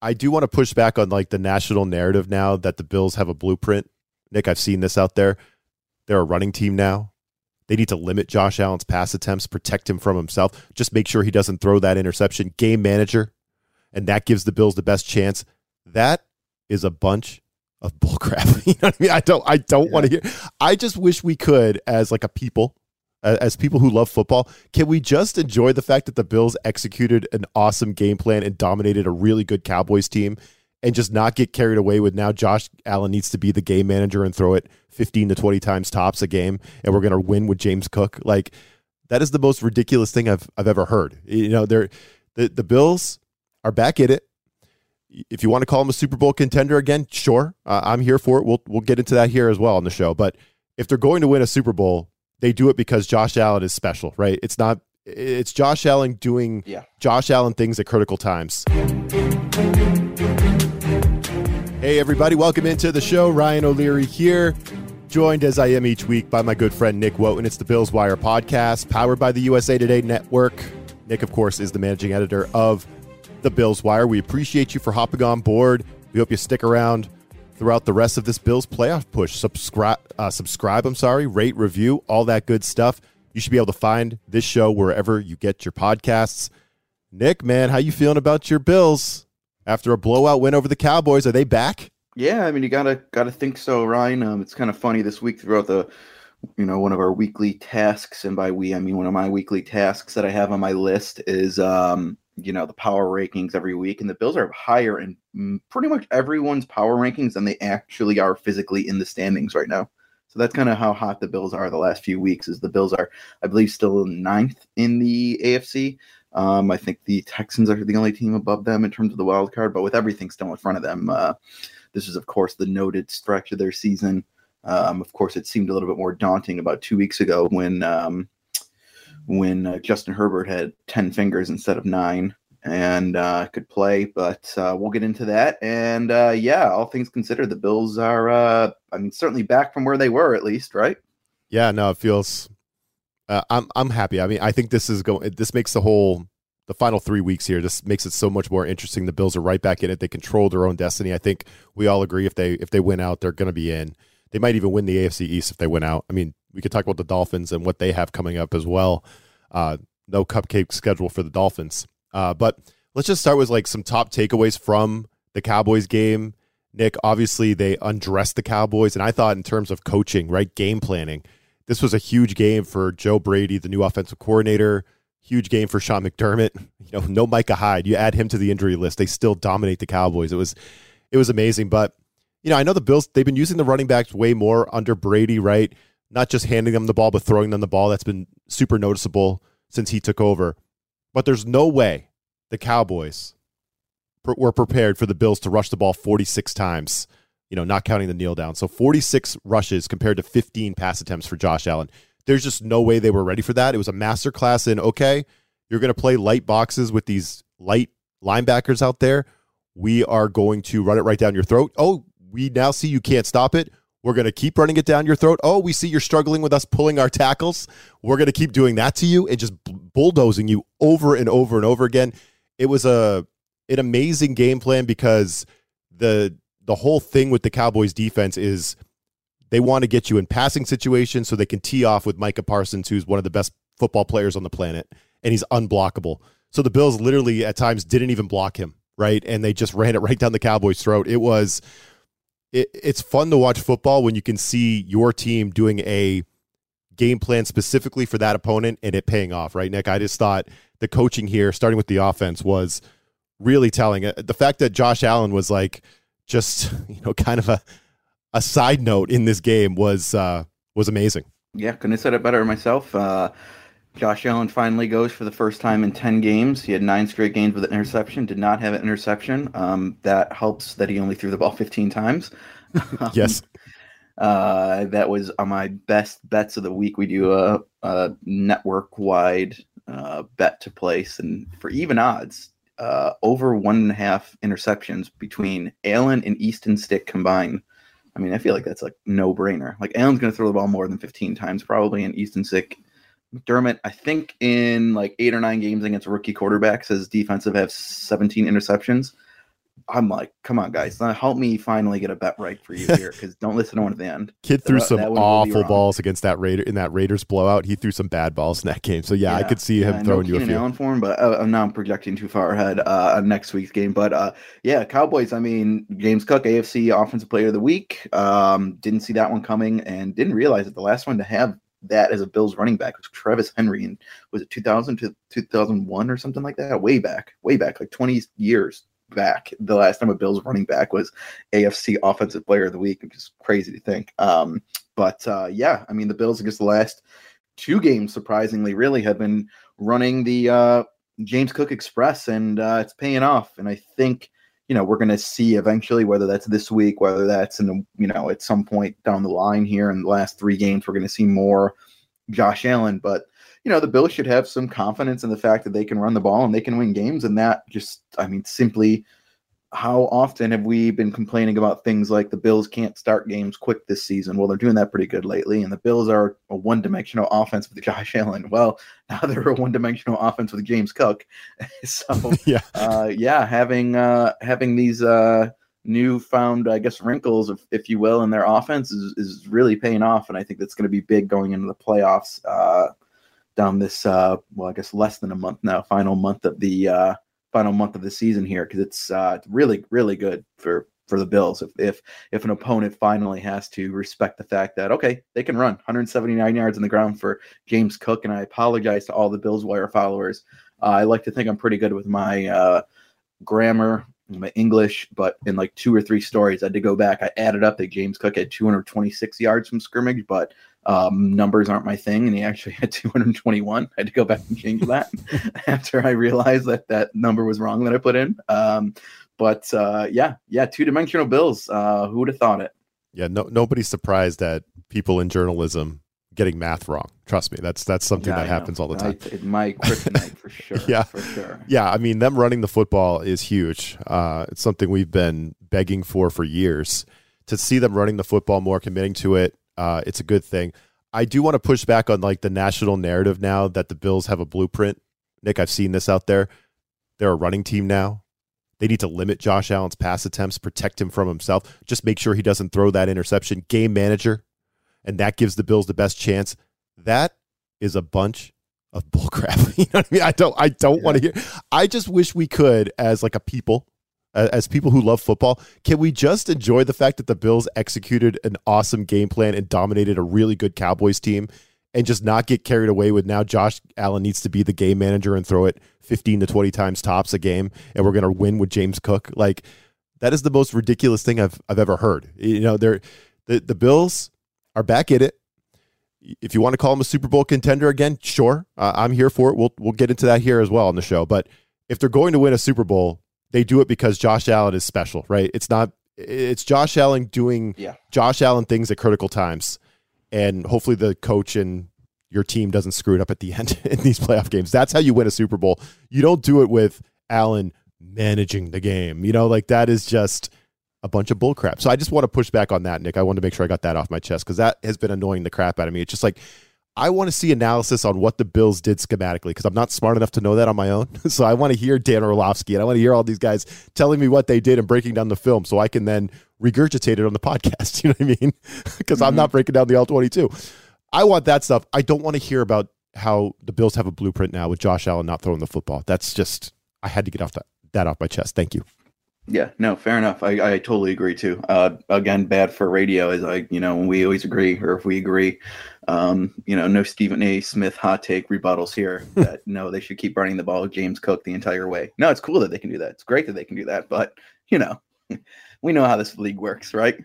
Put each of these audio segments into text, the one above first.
I do want to push back on like the national narrative now that the Bills have a blueprint. Nick, I've seen this out there. They're a running team now. They need to limit Josh Allen's pass attempts, protect him from himself, just make sure he doesn't throw that interception. Game manager, and that gives the Bills the best chance. That is a bunch of bullcrap. you know what I mean? I don't I don't yeah. want to hear I just wish we could as like a people as people who love football, can we just enjoy the fact that the Bills executed an awesome game plan and dominated a really good Cowboys team and just not get carried away with now Josh Allen needs to be the game manager and throw it 15 to 20 times tops a game and we're going to win with James Cook? Like that is the most ridiculous thing I've I've ever heard. You know, they're the the Bills are back in it if you want to call him a Super Bowl contender again, sure, uh, I'm here for it. We'll we'll get into that here as well on the show. But if they're going to win a Super Bowl, they do it because Josh Allen is special, right? It's not. It's Josh Allen doing yeah. Josh Allen things at critical times. Hey everybody, welcome into the show. Ryan O'Leary here, joined as I am each week by my good friend Nick Wojton. It's the Bills Wire podcast, powered by the USA Today Network. Nick, of course, is the managing editor of the Bills Wire. We appreciate you for hopping on board. We hope you stick around throughout the rest of this Bills playoff push. Subscribe, uh, subscribe. I'm sorry, rate, review, all that good stuff. You should be able to find this show wherever you get your podcasts. Nick, man, how you feeling about your Bills after a blowout win over the Cowboys? Are they back? Yeah, I mean, you gotta gotta think so, Ryan. Um, it's kind of funny this week throughout the, you know, one of our weekly tasks, and by we I mean one of my weekly tasks that I have on my list is um you know the power rankings every week and the bills are higher in pretty much everyone's power rankings than they actually are physically in the standings right now. So that's kind of how hot the bills are the last few weeks is the bills are i believe still ninth in the afc um, i think the texans are the only team above them in terms of the wild card but with everything still in front of them uh, this is of course the noted stretch of their season. Um, of course it seemed a little bit more daunting about two weeks ago when um, when uh, Justin Herbert had 10 fingers instead of nine and uh, could play. But uh, we'll get into that. And uh, yeah, all things considered, the Bills are, uh, I mean, certainly back from where they were, at least, right? Yeah, no, it feels. Uh, I'm I'm happy. I mean, I think this is going. This makes the whole the final three weeks here. This makes it so much more interesting. The Bills are right back in it. They control their own destiny. I think we all agree if they if they win out, they're going to be in. They might even win the AFC East if they win out. I mean, we could talk about the Dolphins and what they have coming up as well. Uh, no cupcake schedule for the Dolphins. Uh, but let's just start with like some top takeaways from the Cowboys game. Nick, obviously they undressed the Cowboys, and I thought in terms of coaching, right, game planning, this was a huge game for Joe Brady, the new offensive coordinator. Huge game for Sean McDermott. You know, no Micah Hyde. You add him to the injury list, they still dominate the Cowboys. It was, it was amazing. But you know, I know the Bills. They've been using the running backs way more under Brady, right? Not just handing them the ball, but throwing them the ball. That's been super noticeable since he took over. But there's no way the Cowboys were prepared for the Bills to rush the ball 46 times, you know, not counting the kneel down. So 46 rushes compared to 15 pass attempts for Josh Allen. There's just no way they were ready for that. It was a masterclass in, okay, you're going to play light boxes with these light linebackers out there. We are going to run it right down your throat. Oh, we now see you can't stop it. We're going to keep running it down your throat. Oh, we see you're struggling with us pulling our tackles. We're going to keep doing that to you and just bulldozing you over and over and over again. It was a an amazing game plan because the the whole thing with the Cowboys defense is they want to get you in passing situations so they can tee off with Micah Parsons, who's one of the best football players on the planet, and he's unblockable. So the Bills literally at times didn't even block him, right? And they just ran it right down the Cowboys' throat. It was it, it's fun to watch football when you can see your team doing a game plan specifically for that opponent and it paying off, right, Nick? I just thought the coaching here, starting with the offense, was really telling. Uh, the fact that Josh Allen was like just, you know, kind of a a side note in this game was uh was amazing. Yeah, couldn't have said it better myself. Uh Josh Allen finally goes for the first time in 10 games. He had nine straight games with an interception, did not have an interception. Um, that helps that he only threw the ball 15 times. yes. Uh, that was on my best bets of the week. We do a, a network wide uh, bet to place, and for even odds, uh, over one and a half interceptions between Allen and Easton Stick combined. I mean, I feel like that's like no brainer. Like Allen's going to throw the ball more than 15 times probably, and Easton Stick McDermott, I think in like eight or nine games against rookie quarterbacks, his defensive have 17 interceptions. I'm like, come on, guys, help me finally get a bet right for you here because don't listen to one at the end. Kid threw some awful balls against that Raider in that Raiders blowout. He threw some bad balls in that game. So yeah, yeah I could see yeah, him throwing you a few. Allen for him, but uh, now I'm projecting too far ahead uh, on next week's game. But uh, yeah, Cowboys. I mean, James Cook, AFC Offensive Player of the Week. Um, didn't see that one coming and didn't realize that the last one to have that as a Bills running back was Travis Henry and was it 2000 to 2001 or something like that? Way back, way back, like 20 years back. The last time a Bills running back was AFC Offensive Player of the Week, which is crazy to think. Um, but uh, yeah, I mean the Bills against the last two games, surprisingly, really have been running the uh, James Cook Express, and uh, it's paying off. And I think you know, we're going to see eventually whether that's this week, whether that's in the, you know, at some point down the line here in the last three games, we're going to see more Josh Allen. But, you know, the Bills should have some confidence in the fact that they can run the ball and they can win games. And that just, I mean, simply how often have we been complaining about things like the Bills can't start games quick this season? Well, they're doing that pretty good lately, and the Bills are a one dimensional offense with Josh Allen. Well, now they're a one dimensional offense with James Cook. so, yeah, uh, yeah, having uh, having these uh, newfound, I guess, wrinkles, if, if you will, in their offense is, is really paying off, and I think that's going to be big going into the playoffs uh, down this, uh, well, I guess less than a month now, final month of the uh, final month of the season here because it's uh, really really good for for the Bills if if if an opponent finally has to respect the fact that okay they can run 179 yards on the ground for James Cook and I apologize to all the Bills wire followers. Uh, I like to think I'm pretty good with my uh, grammar, my English, but in like two or three stories I had to go back. I added up that James Cook had 226 yards from scrimmage, but um, numbers aren't my thing, and he actually had 221. I had to go back and change that after I realized that that number was wrong that I put in. Um, but uh, yeah, yeah, two dimensional bills. Uh, who would have thought it? Yeah, no, nobody's surprised that people in journalism getting math wrong. Trust me, that's that's something yeah, that happens all the time. I, my kryptonite for sure. yeah, for sure. Yeah, I mean, them running the football is huge. Uh, it's something we've been begging for for years. To see them running the football more, committing to it, uh, it's a good thing. I do want to push back on like the national narrative now that the Bills have a blueprint. Nick, I've seen this out there. They're a running team now. They need to limit Josh Allen's pass attempts, protect him from himself. Just make sure he doesn't throw that interception. Game manager, and that gives the Bills the best chance. That is a bunch of bullcrap. you know what I mean? I don't. I don't yeah. want to hear. I just wish we could, as like a people, as people who love football, can we just enjoy the fact that the Bills executed an awesome game plan and dominated a really good Cowboys team and just not get carried away with now Josh Allen needs to be the game manager and throw it 15 to 20 times tops a game and we're going to win with James Cook? Like that is the most ridiculous thing I've I've ever heard. You know, they're the the Bills are back in it. If you want to call them a Super Bowl contender again, sure, uh, I'm here for it. We'll we'll get into that here as well on the show. But if they're going to win a Super Bowl, they do it because Josh Allen is special, right? It's not it's Josh Allen doing yeah. Josh Allen things at critical times. And hopefully the coach and your team doesn't screw it up at the end in these playoff games. That's how you win a Super Bowl. You don't do it with Allen managing the game. You know, like that is just a bunch of bullcrap. So I just want to push back on that, Nick. I wanted to make sure I got that off my chest because that has been annoying the crap out of me. It's just like I want to see analysis on what the Bills did schematically because I'm not smart enough to know that on my own. so I want to hear Dan Orlovsky and I want to hear all these guys telling me what they did and breaking down the film so I can then regurgitate it on the podcast. You know what I mean? Because mm-hmm. I'm not breaking down the All-22. I want that stuff. I don't want to hear about how the Bills have a blueprint now with Josh Allen not throwing the football. That's just I had to get off that, that off my chest. Thank you. Yeah, no, fair enough. I, I totally agree too. Uh, again, bad for radio is like, you know, when we always agree or if we agree, um, you know, no Stephen A. Smith hot take rebuttals here that no, they should keep running the ball with James Cook the entire way. No, it's cool that they can do that. It's great that they can do that. But, you know, we know how this league works, right?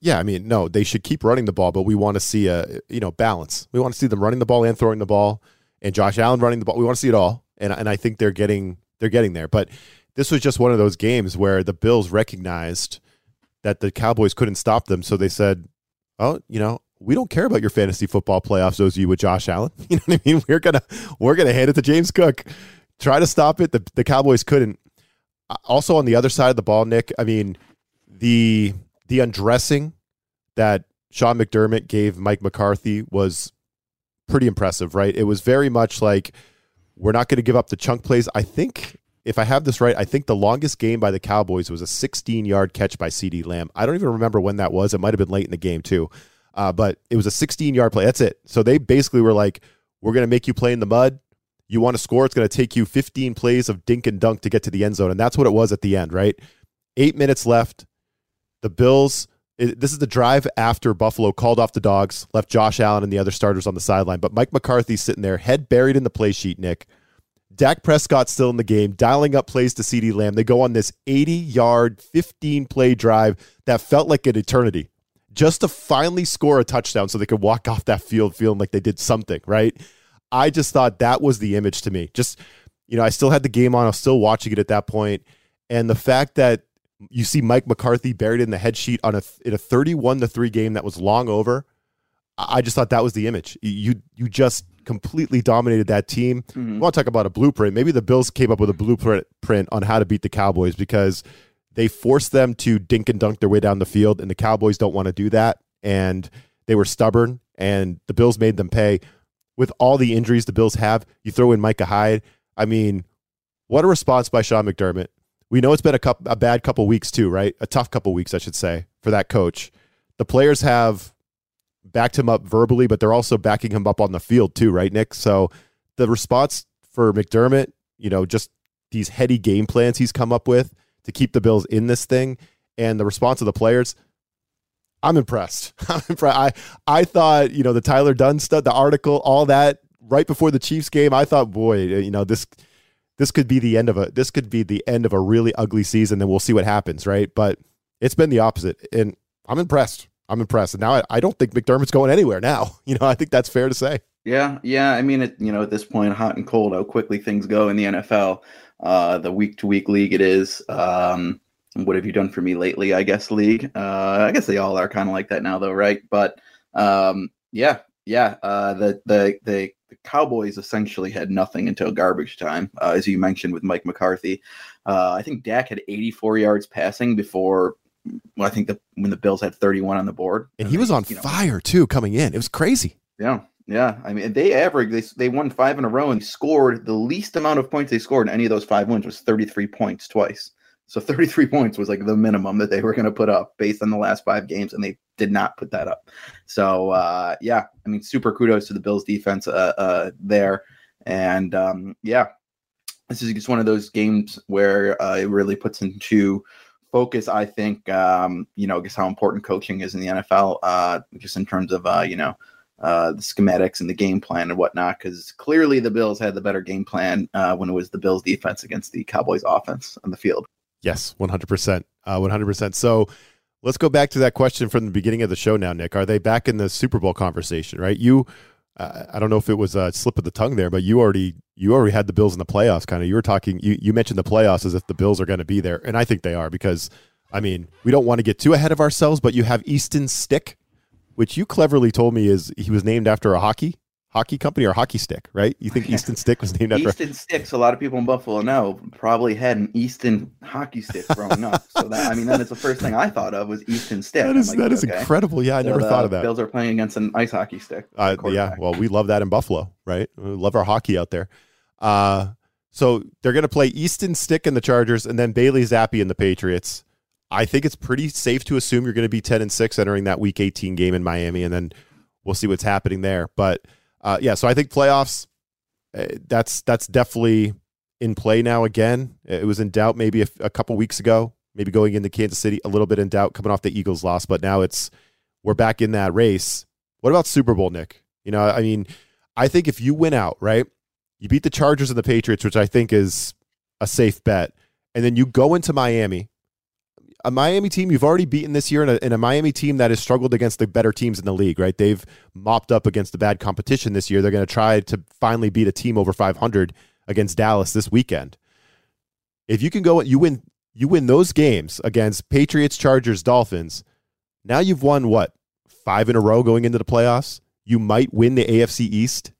Yeah, I mean, no, they should keep running the ball, but we want to see a you know balance. We want to see them running the ball and throwing the ball, and Josh Allen running the ball. We want to see it all, and and I think they're getting they're getting there. But this was just one of those games where the Bills recognized that the Cowboys couldn't stop them, so they said, "Oh, you know, we don't care about your fantasy football playoffs, those of you with Josh Allen. You know what I mean? We're gonna we're gonna hand it to James Cook. Try to stop it. The the Cowboys couldn't. Uh, also on the other side of the ball, Nick. I mean, the the undressing that Sean McDermott gave Mike McCarthy was pretty impressive, right? It was very much like we're not going to give up the chunk plays. I think if I have this right, I think the longest game by the Cowboys was a 16 yard catch by CeeDee Lamb. I don't even remember when that was. It might have been late in the game too. Uh, but it was a 16 yard play. That's it. So they basically were like, we're going to make you play in the mud. You want to score, it's going to take you 15 plays of dink and dunk to get to the end zone. And that's what it was at the end, right? Eight minutes left. The Bills, it, this is the drive after Buffalo called off the dogs, left Josh Allen and the other starters on the sideline. But Mike McCarthy's sitting there, head buried in the play sheet, Nick. Dak Prescott still in the game, dialing up plays to CeeDee Lamb. They go on this 80 yard, 15 play drive that felt like an eternity just to finally score a touchdown so they could walk off that field feeling like they did something, right? I just thought that was the image to me. Just, you know, I still had the game on, I was still watching it at that point, And the fact that you see Mike McCarthy buried in the head sheet on a in a 31 to 3 game that was long over, I just thought that was the image. You you just completely dominated that team. Mm-hmm. want to talk about a blueprint. Maybe the Bills came up with a blueprint on how to beat the Cowboys because they forced them to dink and dunk their way down the field, and the Cowboys don't want to do that. And they were stubborn, and the Bills made them pay. With all the injuries the Bills have, you throw in Micah Hyde. I mean, what a response by Sean McDermott. We know it's been a, couple, a bad couple weeks too, right? A tough couple weeks, I should say, for that coach. The players have backed him up verbally, but they're also backing him up on the field too, right, Nick? So the response for McDermott, you know, just these heady game plans he's come up with to keep the Bills in this thing. And the response of the players, I'm impressed. I'm impressed. I I thought you know the Tyler Dunne stuff, the article, all that right before the Chiefs game. I thought, boy, eh, you know this this could be the end of a this could be the end of a really ugly season. Then we'll see what happens, right? But it's been the opposite, and I'm impressed. I'm impressed. And now I, I don't think McDermott's going anywhere. Now, you know, I think that's fair to say. Yeah, yeah. I mean, it, you know, at this point, hot and cold, how quickly things go in the NFL uh, the week to week league it is. Um, what have you done for me lately? I guess league. Uh, I guess they all are kind of like that now, though, right? But um, yeah, yeah. Uh, the the the the Cowboys essentially had nothing until garbage time, uh, as you mentioned with Mike McCarthy. Uh, I think Dak had 84 yards passing before. Well, I think the when the Bills had 31 on the board, and he was on you know, fire too coming in. It was crazy. Yeah, yeah, I mean, they averaged they they won five in a row and scored the least amount of points they scored in any of those five wins was 33 points twice. So 33 points was like the minimum that they were going to put up based on the last five games, and they did not put that up. So uh, yeah, I mean, super kudos to the Bills defense uh, uh, there, and um, yeah, this is just one of those games where uh, it really puts into focus. I think um, you know guess how important coaching is in the NFL, uh, just in terms of uh, you know uh, the schematics and the game plan and whatnot, because clearly the Bills had the better game plan uh, when it was the Bills defense against the Cowboys offense on the field. Yes, 100%. Uh, 100%. So let's go back to that question from the beginning of the show now, Nick. Are they back in the Super Bowl conversation, right? You, I don't know if it was a slip of the tongue there, but you already you already had the Bills in the playoffs. Kind of, you were talking. You you mentioned the playoffs as if the Bills are going to be there, and I think they are because, I mean, we don't want to get too ahead of ourselves, but you have Easton Stick which you cleverly told me is he was named after a hockey hockey company or hockey stick, right? You think Easton Stick was named after Easton Sticks? A lot of people in Buffalo know probably had an Easton hockey stick growing up. So that I mean, that is the first thing I thought of was Easton Stick. That is like, that is okay. incredible. Yeah, I so never thought of that. Bills are playing against an ice hockey stick. Uh, yeah, well, we love that in Buffalo, right? We love our hockey out there. Uh, so they're going to play Easton Stick in the Chargers, and then Bailey Zappe in the Patriots. I think it's pretty safe to assume you're going to be 10 and 6 entering that week 18 game in Miami, and then we'll see what's happening there. But uh, yeah, so I think playoffs, uh, that's that's definitely in play now again. It was in doubt maybe a, a couple weeks ago, maybe going into Kansas City, a little bit in doubt coming off the Eagles loss, but now it's we're back in that race. What about Super Bowl, Nick? You know, I mean, I think if you win out, right, you beat the Chargers and the Patriots, which I think is a safe bet, and then you go into Miami a Miami team you've already beaten this year, and a, and a Miami team that has struggled against the better teams in the league. Right? They've mopped up against the bad competition this year. They're going to try to finally beat a team over 500 against Dallas this weekend. If you can go, you win. You win those games against Patriots, Chargers, Dolphins. Now you've won what five in a row going into the playoffs. You might win the AFC East.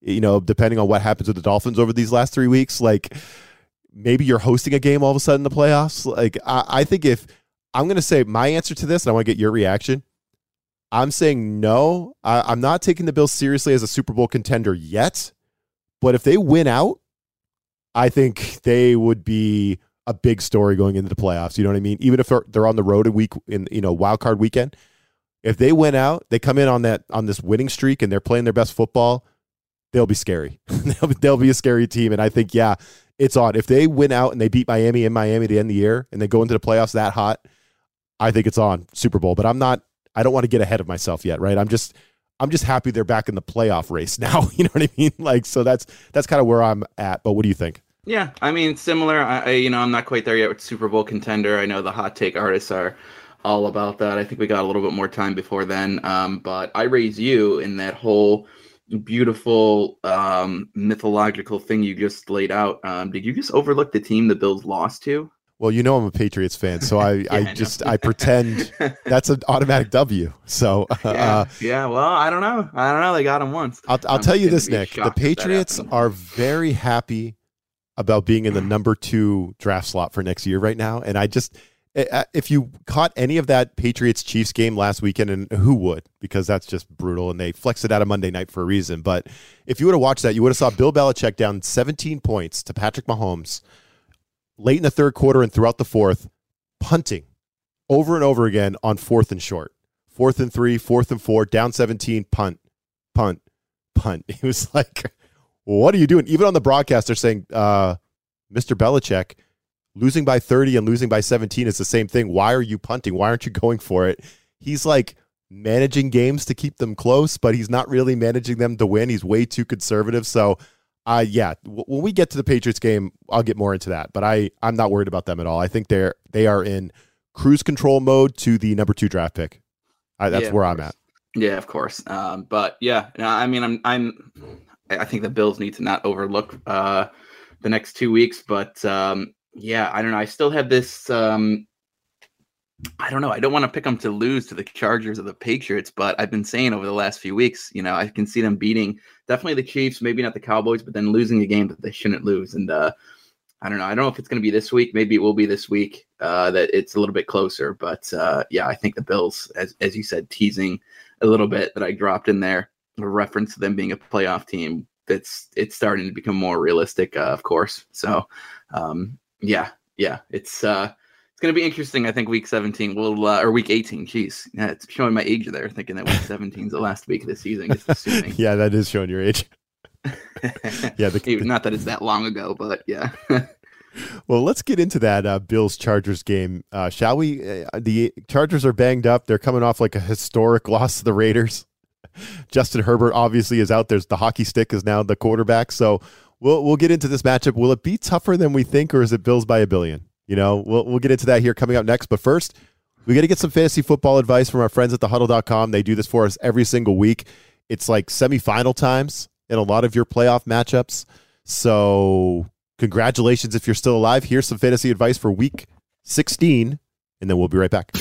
You know, depending on what happens with the Dolphins over these last three weeks, like maybe you're hosting a game all of a sudden in the playoffs. Like I, I think if I'm going to say my answer to this, and I want to get your reaction. I'm saying no. I, I'm not taking the Bills seriously as a Super Bowl contender yet. But if they win out, I think they would be a big story going into the playoffs. You know what I mean? Even if they're on the road a week in you know wild card weekend, if they win out, they come in on that on this winning streak and they're playing their best football, they'll be scary. they'll, be, they'll be a scary team. And I think yeah, it's on. If they win out and they beat Miami in Miami the end of the year and they go into the playoffs that hot, I think it's on Super Bowl. But I'm not. I don't want to get ahead of myself yet, right? I'm just. I'm just happy they're back in the playoff race now. You know what I mean? Like, so that's that's kind of where I'm at. But what do you think? Yeah, I mean, similar. I, I, you know, I'm not quite there yet with Super Bowl contender. I know the hot take artists are all about that. I think we got a little bit more time before then. Um, but I raise you in that whole beautiful um, mythological thing you just laid out. Um, did you just overlook the team the Bills lost to? Well, you know I'm a Patriots fan, so I, yeah, I, I just I pretend that's an automatic W. So uh, yeah, yeah, well, I don't know, I don't know. They got him once. I'll, I'll tell you this, Nick. The Patriots are very happy about being in the number two draft slot for next year right now, and I just if you caught any of that Patriots Chiefs game last weekend, and who would? Because that's just brutal, and they flexed it out of Monday night for a reason. But if you would have watched that, you would have saw Bill Belichick down 17 points to Patrick Mahomes late in the third quarter and throughout the fourth, punting over and over again on fourth and short, fourth and three, fourth and four, down 17, punt, punt, punt. He was like, "What are you doing?" Even on the broadcast, they're saying, uh, "Mr. Belichick." Losing by 30 and losing by 17 is the same thing. Why are you punting? Why aren't you going for it? He's like managing games to keep them close, but he's not really managing them to win. He's way too conservative. So, uh, yeah, w- when we get to the Patriots game, I'll get more into that. But I, I'm not worried about them at all. I think they're they are in cruise control mode to the number two draft pick. I, that's yeah, where I'm at. Yeah, of course. Um, but yeah, I mean, I'm I'm I think the Bills need to not overlook uh, the next two weeks, but um, yeah, I don't know. I still have this. Um, I don't know. I don't want to pick them to lose to the Chargers or the Patriots, but I've been saying over the last few weeks, you know, I can see them beating definitely the Chiefs, maybe not the Cowboys, but then losing a game that they shouldn't lose. And uh, I don't know. I don't know if it's going to be this week. Maybe it will be this week. Uh, that it's a little bit closer, but uh, yeah, I think the Bills, as as you said, teasing a little bit that I dropped in there, a reference to them being a playoff team. That's it's starting to become more realistic, uh, of course. So um, yeah, yeah, it's uh, it's gonna be interesting. I think week 17 will uh, or week 18. Jeez, yeah, it's showing my age there, thinking that week 17 is the last week of the season. Just assuming. yeah, that is showing your age. yeah, the, not that it's that long ago, but yeah. well, let's get into that uh, Bills Chargers game, uh, shall we? Uh, the Chargers are banged up. They're coming off like a historic loss to the Raiders. Justin Herbert obviously is out. There's the hockey stick is now the quarterback. So we'll we'll get into this matchup. Will it be tougher than we think, or is it Bills by a billion? You know, we'll we'll get into that here coming up next. But first, we got to get some fantasy football advice from our friends at thehuddle.com. They do this for us every single week. It's like semifinal times in a lot of your playoff matchups. So, congratulations if you're still alive. Here's some fantasy advice for week 16, and then we'll be right back.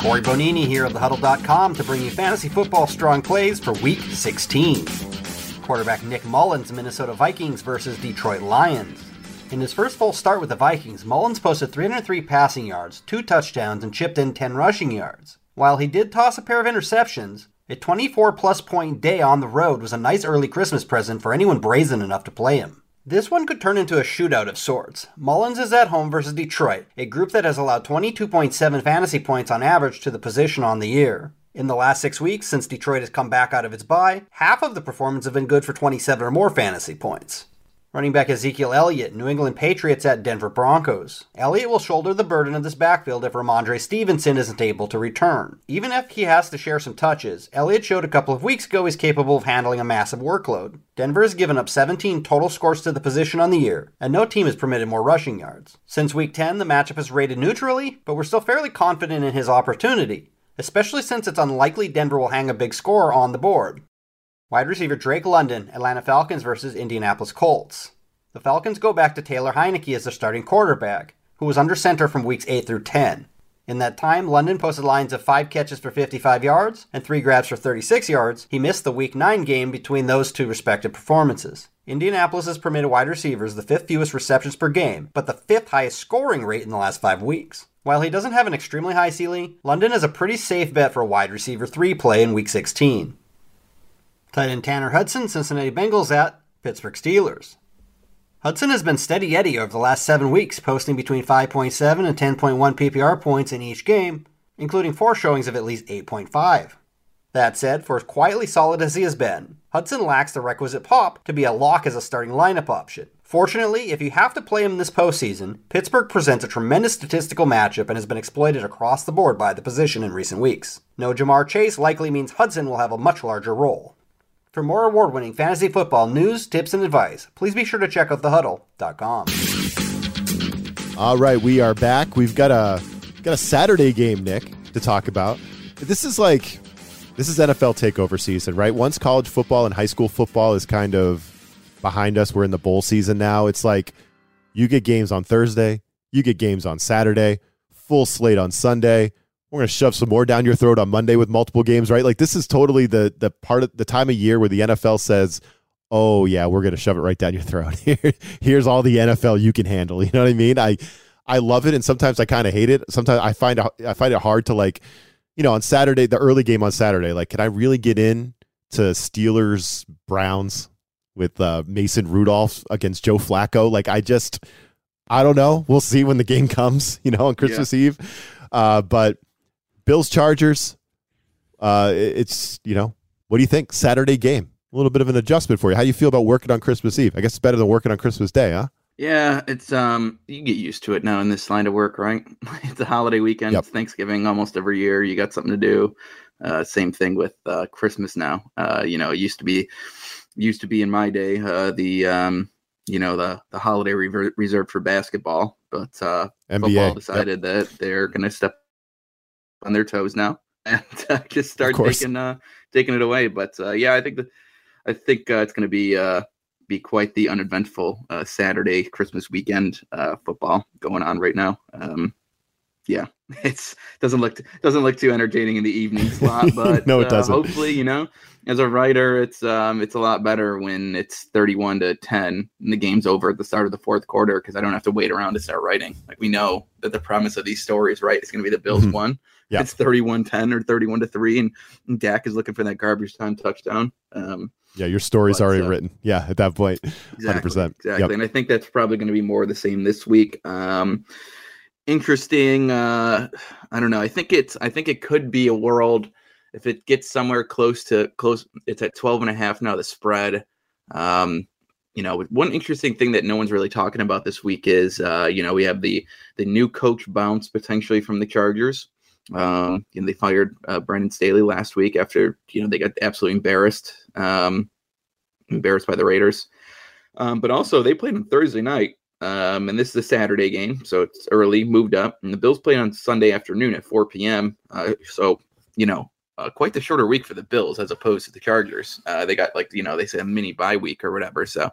Corey Bonini here of thehuddle.com to bring you fantasy football strong plays for week 16 quarterback Nick Mullens' Minnesota Vikings versus Detroit Lions. In his first full start with the Vikings, Mullens posted 303 passing yards, two touchdowns, and chipped in 10 rushing yards. While he did toss a pair of interceptions, a 24 plus point day on the road was a nice early Christmas present for anyone brazen enough to play him. This one could turn into a shootout of sorts. Mullens is at home versus Detroit, a group that has allowed 22.7 fantasy points on average to the position on the year. In the last six weeks, since Detroit has come back out of its bye, half of the performance have been good for 27 or more fantasy points. Running back Ezekiel Elliott, New England Patriots at Denver Broncos. Elliott will shoulder the burden of this backfield if Rhamondre Stevenson isn't able to return. Even if he has to share some touches, Elliott showed a couple of weeks ago he's capable of handling a massive workload. Denver has given up 17 total scores to the position on the year, and no team has permitted more rushing yards. Since week 10, the matchup is rated neutrally, but we're still fairly confident in his opportunity, especially since it's unlikely Denver will hang a big score on the board. Wide receiver Drake London, Atlanta Falcons versus Indianapolis Colts. The Falcons go back to Taylor Heinicke as their starting quarterback, who was under center from weeks 8 through 10. In that time, London posted lines of 5 catches for 55 yards and 3 grabs for 36 yards. He missed the week 9 game between those two respective performances. Indianapolis has permitted wide receivers the fifth fewest receptions per game, but the fifth highest scoring rate in the last 5 weeks. While he doesn't have an extremely high ceiling, London is a pretty safe bet for a wide receiver 3 play in week 16. Tight end Tanner Hudson, Cincinnati Bengals at Pittsburgh Steelers. Hudson has been steady Eddie over the last seven weeks, posting between 5.7 and 10.1 PPR points in each game, including four showings of at least 8.5. That said, for as quietly solid as he has been, Hudson lacks the requisite pop to be a lock as a starting lineup option. Fortunately, if you have to play him this postseason, Pittsburgh presents a tremendous statistical matchup and has been exploited across the board by the position in recent weeks. No Ja'Marr Chase likely means Hudson will have a much larger role. For more award winning fantasy football news, tips, and advice, please be sure to check out thehuddle.com. All right, we are back. We've got a got a Saturday game, Nick, to talk about. This is like this is NFL takeover season, right? Once college football and high school football is kind of behind us, we're in the bowl season now. It's like you get games on Thursday, you get games on Saturday, full slate on Sunday we're going to shove some more down your throat on Monday with multiple games, right? Like this is totally the the part of the time of year where the NFL says, "Oh yeah, we're going to shove it right down your throat. Here, here's all the NFL you can handle." You know what I mean? I I love it, and sometimes I kind of hate it. Sometimes I find I find it hard to like, you know, on Saturday, the early game on Saturday, like, can I really get in to Steelers Browns with uh, Mason Rudolph against Joe Flacco? Like, I just, I don't know. We'll see when the game comes, you know, on Christmas yeah. Eve. Uh, but Bills Chargers. Uh, it's you know, what do you think? Saturday game, a little bit of an adjustment for you. How do you feel about working on Christmas Eve? I guess it's better than working on Christmas Day, huh? Yeah, it's um, you get used to it now in this line of work, right? it's a holiday weekend. Yep. It's Thanksgiving almost every year. You got something to do. Uh, same thing with uh, Christmas now. Uh, you know, it used to be used to be in my day uh, the um, you know the the holiday rever- reserved for basketball, but uh, NBA. football decided yep. that they're going to step on their toes now and uh, just start taking uh, taking it away. But uh, yeah, I think that I think uh, it's going to be uh, be quite the uneventful uh, Saturday Christmas weekend uh, football going on right now. Um, yeah, it's doesn't look doesn't look too entertaining in the evening slot, but no, it uh, doesn't. hopefully, you know, as a writer, it's um it's a lot better when it's thirty-one to ten and the game's over at the start of the fourth quarter because I don't have to wait around to start writing. Like we know that the premise of these stories, right, is going to be the Bills mm-hmm. won. Yeah. It's 31-10 or 31 to 3 and, and Dak is looking for that garbage time touchdown. Um, yeah, your story's but, already uh, written. Yeah, at that point. Exactly. 100%. Exactly. Yep. And I think that's probably going to be more of the same this week. Um, interesting. Uh, I don't know. I think it's. I think it could be a world if it gets somewhere close to close. It's at 12 and a half now. The spread. Um, you know, one interesting thing that no one's really talking about this week is, uh, you know, we have the the new coach bounce potentially from the Chargers. Um, and they fired uh, Brandon Staley last week after you know they got absolutely embarrassed, um, embarrassed by the Raiders. Um, but also they played on Thursday night um, and this is a Saturday game, so it's early, moved up. And the Bills play on Sunday afternoon at 4 p.m. Uh, so, you know, uh, quite the shorter week for the Bills as opposed to the Chargers. Uh, they got like, you know, they say a mini bye week or whatever. So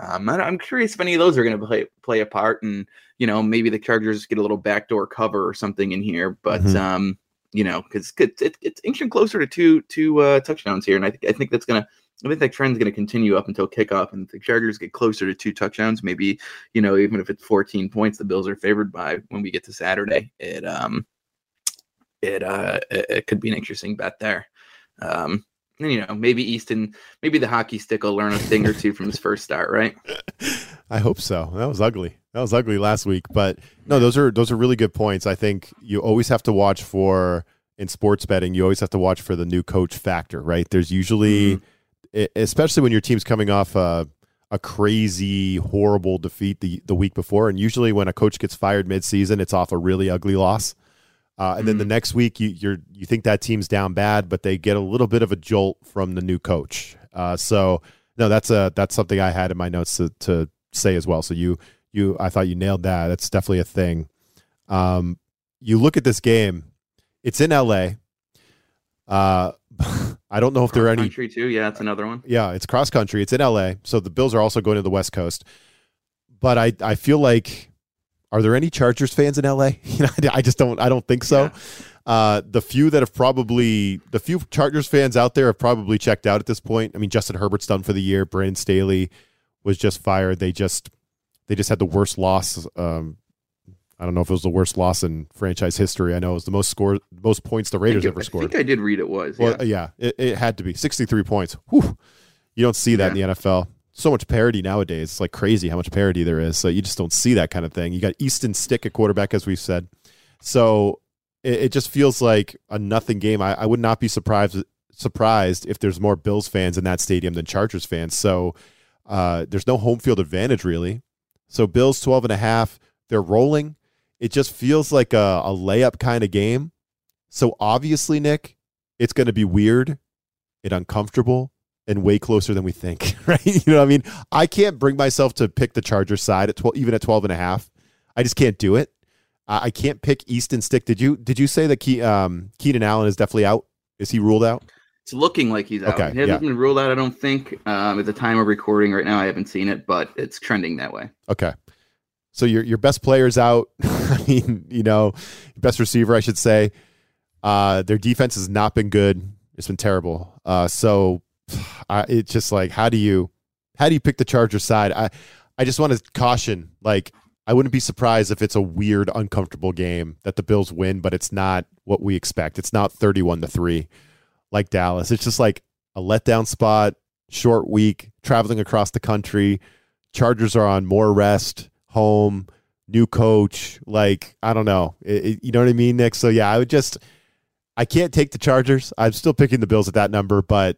um, I'm curious if any of those are going to play play a part. And, you know, maybe the Chargers get a little backdoor cover or something in here. But, mm-hmm. um, you know, because it's, it's inching closer to two, two uh, touchdowns here. And I, th- I think that's going to I think that trend's going to continue up until kickoff, and the Chargers get closer to two touchdowns. Maybe you know, even if it's 14 points, the Bills are favored by when we get to Saturday. It um, it uh, it, it could be an interesting bet there. Um, and you know, maybe Easton, maybe the hockey stick will learn a thing or two from his first start, right? I hope so. That was ugly. That was ugly last week, but no, those are those are really good points. I think you always have to watch for in sports betting. You always have to watch for the new coach factor, right? There's usually mm-hmm especially when your team's coming off a, a crazy, horrible defeat the, the week before. And usually, when a coach gets fired midseason, it's off a really ugly loss. Uh, and then the Mhm. next week, you you're, you think that team's down bad, but they get a little bit of a jolt from the new coach. Uh, so no, that's a that's something I had in my notes to, to say as well. So you you I thought you nailed that. That's definitely a thing. Um, you look at this game; it's in L.A. Uh, I don't know if there are any country too. Yeah, that's another one. yeah, it's cross country. It's in LA. So the Bills are also going to the West Coast. But I, I feel like are there any Chargers fans in LA? You know, I just don't I don't think so. Yeah. Uh, the few that have probably the few Chargers fans out there have probably checked out at this point. I mean, Justin Herbert's done for the year. Brandon Staley was just fired. They just they just had the worst loss. Um, I don't know if it was the worst loss in franchise history. I know it was the most score, most points the Raiders ever scored. I think I did read it was. Well, yeah. yeah, it, it had to be 63 points. Whew. You don't see that in the NFL. So much parity nowadays. It's like crazy how much parity there is. So you just don't see that kind of thing. You got Easton Stick at quarterback, as we've said. So it, it just feels like a nothing game. I, I would not be surprised surprised if there's more Bills fans in that stadium than Chargers fans. So uh, there's no home field advantage really. So Bills 12 and a half. They're rolling. It just feels like a, a layup kind of game. So obviously, Nick, it's going to be weird and uncomfortable and way closer than we think, right? You know what I mean? I can't bring myself to pick the Chargers side at 12, even at 12 and a half. I just can't do it. I I can't pick Easton Stick. Did you did you say that Ke- um, Keenan Allen is definitely out? Is he ruled out? It's looking like he's out. Okay, He hasn't yeah. been ruled out, I don't think. Um, at the time of recording right now, I haven't seen it, but it's trending that way. Okay. So your your best player's out. I mean, you know, best receiver, I should say. Uh, their defense has not been good. It's been terrible. Uh, so it's just like, how do you, how do you pick the Chargers side? I, I just want to caution. Like, I wouldn't be surprised if it's a weird, uncomfortable game that the Bills win, but it's not what we expect. It's not thirty-one to three, like Dallas. It's just like a letdown spot, short week, traveling across the country. Chargers are on more rest, home, new coach. Like I don't know, It- it- you know what I mean, Nick. So yeah, I would just, I can't take the Chargers. I'm still picking the Bills at that number, but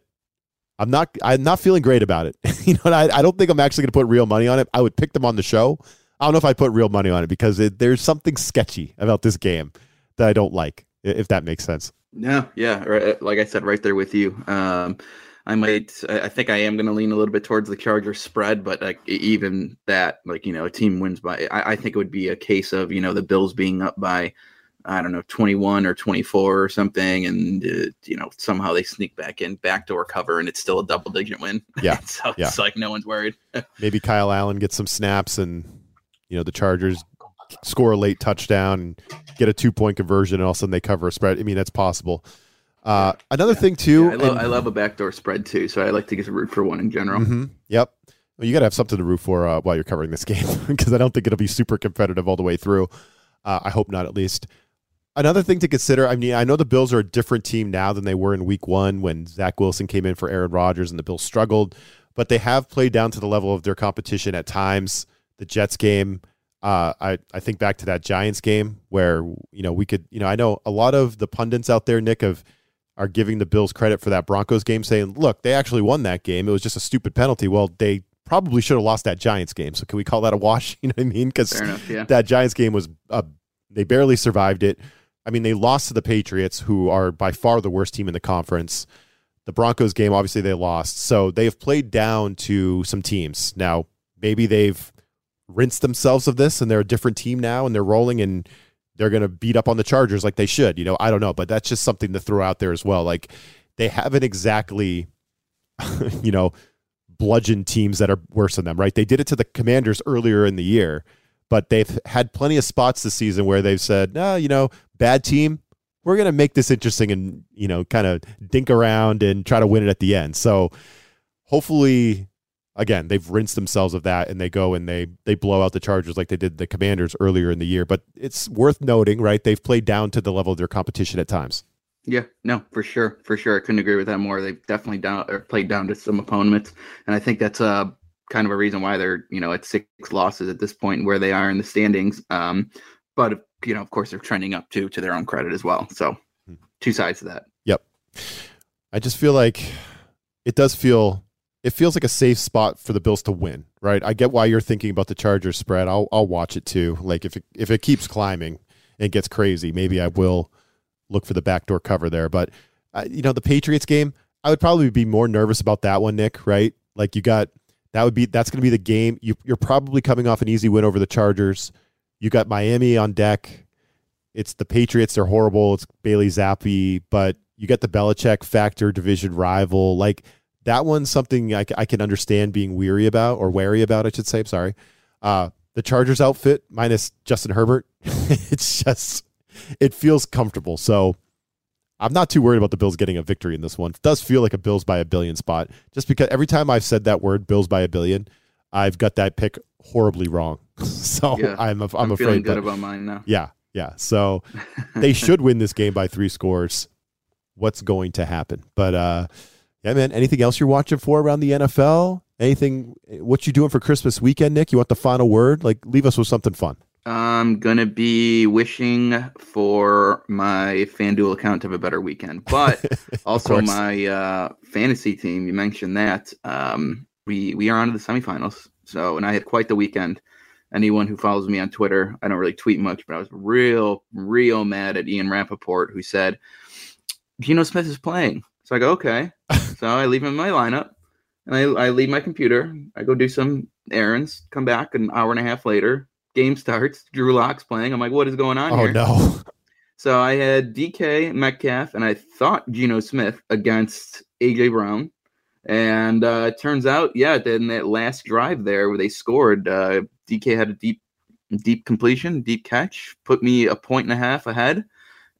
I'm not, I'm not feeling great about it. you know, I, I don't think I'm actually going to put real money on it. I would pick them on the show. I don't know if I put real money on it because it, there's something sketchy about this game that I don't like. If that makes sense. No, yeah, right, like I said, right there with you. Um, I might, I think I am going to lean a little bit towards the Chargers spread, but like even that, like you know, a team wins by, I, I think it would be a case of you know the Bills being up by, I don't know, twenty one or twenty four or something, and uh, you know somehow they sneak back in backdoor cover, and it's still a double digit win. Yeah, so yeah. it's like no one's worried. Maybe Kyle Allen gets some snaps and, you know, the Chargers score a late touchdown and get a two point conversion and all of a sudden they cover a spread. I mean, that's possible. Uh, another thing too, Yeah, I, love, and- I love a backdoor spread too, so I like to get a root for one in general. Mhm. Yep. Well, you got to have something to root for uh, while you're covering this game because I don't think it'll be super competitive all the way through. Uh, I hope not, at least. Another thing to consider I mean, I know the Bills are a different team now than they were in week one when Zach Wilson came in for Aaron Rodgers and the Bills struggled, but they have played down to the level of their competition at times. The Jets game, uh, I, I think back to that Giants game where, you know, we could, you know, I know a lot of the pundits out there, Nick, of are giving the Bills credit for that Broncos game, saying, look, they actually won that game. It was just a stupid penalty. Well, they probably should have lost that Giants game. So can we call that a wash? You know what I mean? Because Yeah. that Giants game was, uh, they barely survived it. I mean, they lost to the Patriots, who are by far the worst team in the conference. The Broncos game, obviously, they lost. So they have played down to some teams. Now, maybe they've rinsed themselves of this and they're a different team now and they're rolling and they're going to beat up on the Chargers like they should. You know, I don't know, but that's just something to throw out there as well. Like they haven't exactly, you know, bludgeon teams that are worse than them, right? They did it to the Commanders earlier in the year, but they've had plenty of spots this season where they've said, no, you know, bad team, we're going to make this interesting and, you know, kind of dink around and try to win it at the end. So hopefully, again, they've rinsed themselves of that and they go and they they blow out the Chargers like they did the Commanders earlier in the year. But it's worth noting, right? They've played down to the level of their competition at times. Yeah, no, for sure, for sure. I couldn't agree with that more. They've definitely down or played down to some opponents, and I think that's uh kind of a reason why they're you know at six losses at this point where they are in the standings. Um, but you know, of course, they're trending up too to their own credit as well. So Hmm. two sides to that. Yep. I just feel like it does feel it feels like a safe spot for the Bills to win, right? I get why you're thinking about the Chargers spread. I'll I'll watch it too. Like if it, if it keeps climbing and gets crazy, maybe I will look for the backdoor cover there. But uh, you know, the Patriots game, I would probably be more nervous about that one, Nick. Right? Like you got that would be that's going to be the game. You, you're probably coming off an easy win over the Chargers. You got Miami on deck. It's the Patriots. They're horrible. It's Bailey Zappe, but you get the Belichick factor, division rival. Like that one's something I, I can understand being weary about or wary about. I should say. I'm sorry. Uh, the Chargers outfit minus Justin Herbert. it's just it feels comfortable. So I'm not too worried about the Bills getting a victory in this one. It does feel like a Bills by a billion spot, just because every time I've said that word, Bills by a billion, I've got that pick horribly wrong. so Yeah, I'm I'm, I'm, afraid. feeling good but- about mine now. yeah, yeah. So they should win this game by three scores. What's going to happen? But uh, yeah, man. Anything else you're watching for around the NFL? Anything? What you doing for Christmas weekend, Nick? You want the final word? Like, leave us with something fun. I'm gonna be wishing for my FanDuel account to have a better weekend, but also my uh, fantasy team. You mentioned that um, we we are on to the semifinals. So, and I had quite the weekend. Anyone who follows me on Twitter, I don't really tweet much, but I was real, real mad at Ian Rapoport, who said Geno Smith is playing. So I go, okay. So I leave him in my lineup, and I, I leave my computer. I go do some errands. Come back an hour and a half later. Game starts. Drew Lock's playing. I'm like, what is going on Oh here? no! So I had DK Metcalf and I thought Geno Smith against AJ Brown. And uh, it turns out, yeah, in that last drive there where they scored, uh, DK had a deep, deep completion, deep catch, put me a point and a half ahead.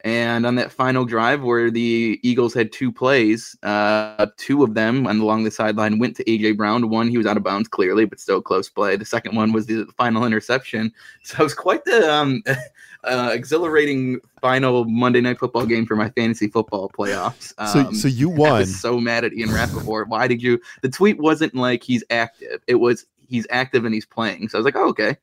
And on that final drive where the Eagles had two plays, uh, two of them and along the sideline went to AJ Brown. One, he was out of bounds clearly, but still a close play. The second one was the final interception. So it was quite the um, uh, exhilarating final Monday night football game for my fantasy football playoffs. So, Um, so you I won. was so mad at Ian Rapoport. Why did you? The tweet wasn't like he's active. It was he's active and he's playing. So I was like, oh, okay,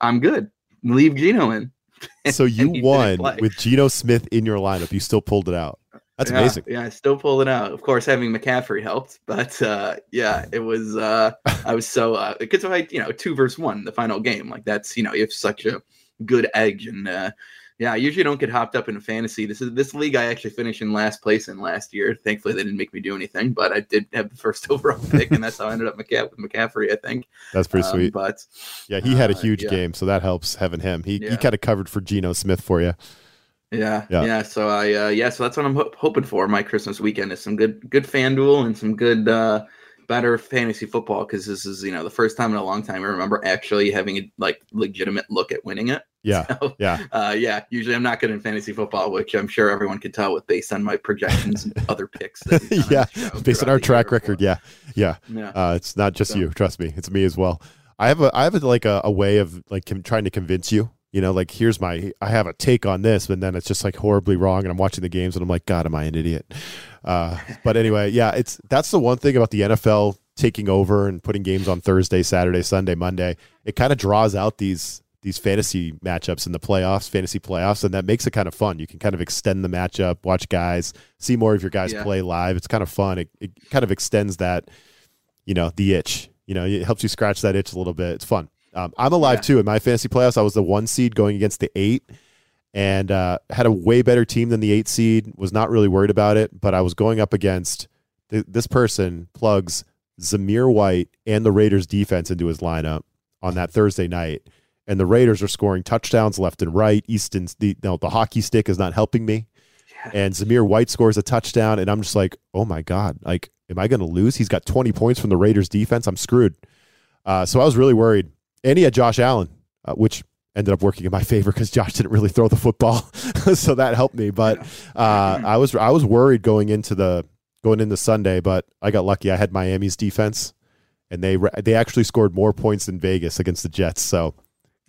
I'm good. Leave Geno in. So you won with Geno Smith in your lineup. You still pulled it out. That's yeah, amazing. Yeah, I still pulled it out. Of course, having McCaffrey helped, but uh, yeah, it was. Uh, I was so uh, because I, you know, two versus one, the final game. Like that's you know, you have such a good edge, and uh, yeah, I usually don't get hopped up in fantasy. This is this league I actually finished in last place in last year. Thankfully, they didn't make me do anything, but I did have the first overall pick, and that's how I ended up McCaff- with McCaffrey. I think. That's pretty Um, sweet. But Yeah, he had a uh, huge yeah. game, so that helps having him. He he kind of covered for Geno Smith for you. Yeah, Yeah. yeah, So I, uh, yeah, so that's what I'm ho- hoping for. My Christmas weekend is some good, good FanDuel and some good, uh, better fantasy football because this is, you know, the first time in a long time I remember actually having a like legitimate look at winning it. Yeah, So, yeah. uh, yeah. Usually I'm not good in fantasy football, which I'm sure everyone can tell with based on my projections and other picks. that we've on yeah, based on our track record, before. yeah, yeah. Yeah. Uh, it's not just So- you. Trust me, it's me as well. I have a I have a, like a, a way of like trying to convince you. You know, like here's my I have a take on this, but then it's just like horribly wrong, and I'm watching the games and I'm like, God, am I an idiot? Uh, but anyway, yeah, it's that's the one thing about the NFL taking over and putting games on Thursday, Saturday, Sunday, Monday. It kind of draws out these these fantasy matchups in the playoffs, fantasy playoffs, and that makes it kind of fun. You can kind of extend the matchup, watch guys, see more of your guys Yeah. play live. It's kind of fun. It, it kind of extends that, you know, the itch. You know, it helps you scratch that itch a little bit. It's fun. Um, I'm alive Yeah. too. In my fantasy playoffs, I was the one seed going against the eight, and uh, had a way better team than the eight seed. Was not really worried about it, but I was going up against th- this person plugs Zamir White and the Raiders defense into his lineup on that Thursday night, and the Raiders are scoring touchdowns left and right. Easton's the no, the hockey stick is not helping me, Yeah. and Zamir White scores a touchdown, and I'm just like, oh my god, like, am I going to lose? He's got 20 points from the Raiders defense. I'm screwed. Uh, so I was really worried. And he had Josh Allen, uh, which ended up working in my favor because Josh didn't really throw the football, so that helped me. But uh, I was I was worried going into the going into Sunday, but I got lucky. I had Miami's defense, and they they actually scored more points than Vegas against the Jets. So,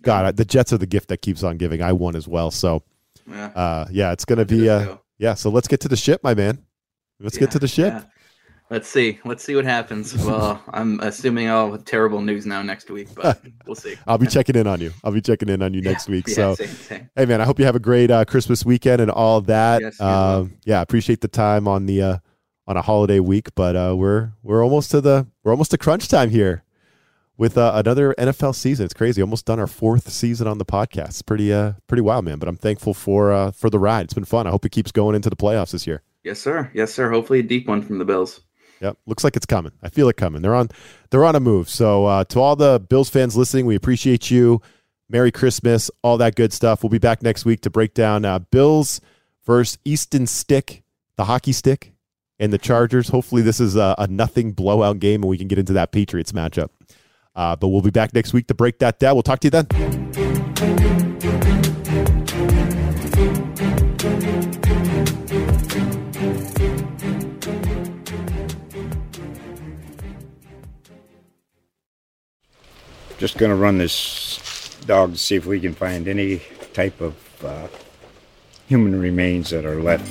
God, the Jets are the gift that keeps on giving. I won as well. So, Yeah. uh, yeah, it's gonna be uh, yeah. So let's get to the ship, my man. Let's get to the ship. yeah. Let's see. Let's see what happens. Well, I'm assuming I'll have terrible news now next week, but we'll see. I'll be checking in on you. I'll be checking in on you next week. Yeah, so. same, same. Hey man, I hope you have a great uh, Christmas weekend and all that. Yes, um, yeah, appreciate the time on the uh, on a holiday week, but uh, we're we're almost to the we're almost to crunch time here with uh, another NFL season. It's crazy. Almost done our fourth season on the podcast. It's pretty uh pretty wild, man. But I'm thankful for uh for the ride. It's been fun. I hope it keeps going into the playoffs this year. Yes, sir. Yes, sir. Hopefully a deep one from the Bills. Yep, looks like it's coming. I feel it coming. They're on they're on a move. So uh, to all the Bills fans listening, we appreciate you. Merry Christmas, all that good stuff. We'll be back next week to break down uh, Bills versus Easton Stick, the hockey stick, and the Chargers. Hopefully, this is a, a nothing blowout game and we can get into that Patriots matchup. Uh, but we'll be back next week to break that down. We'll talk to you then. Just gonna run this dog to see if we can find any type of uh, human remains that are left.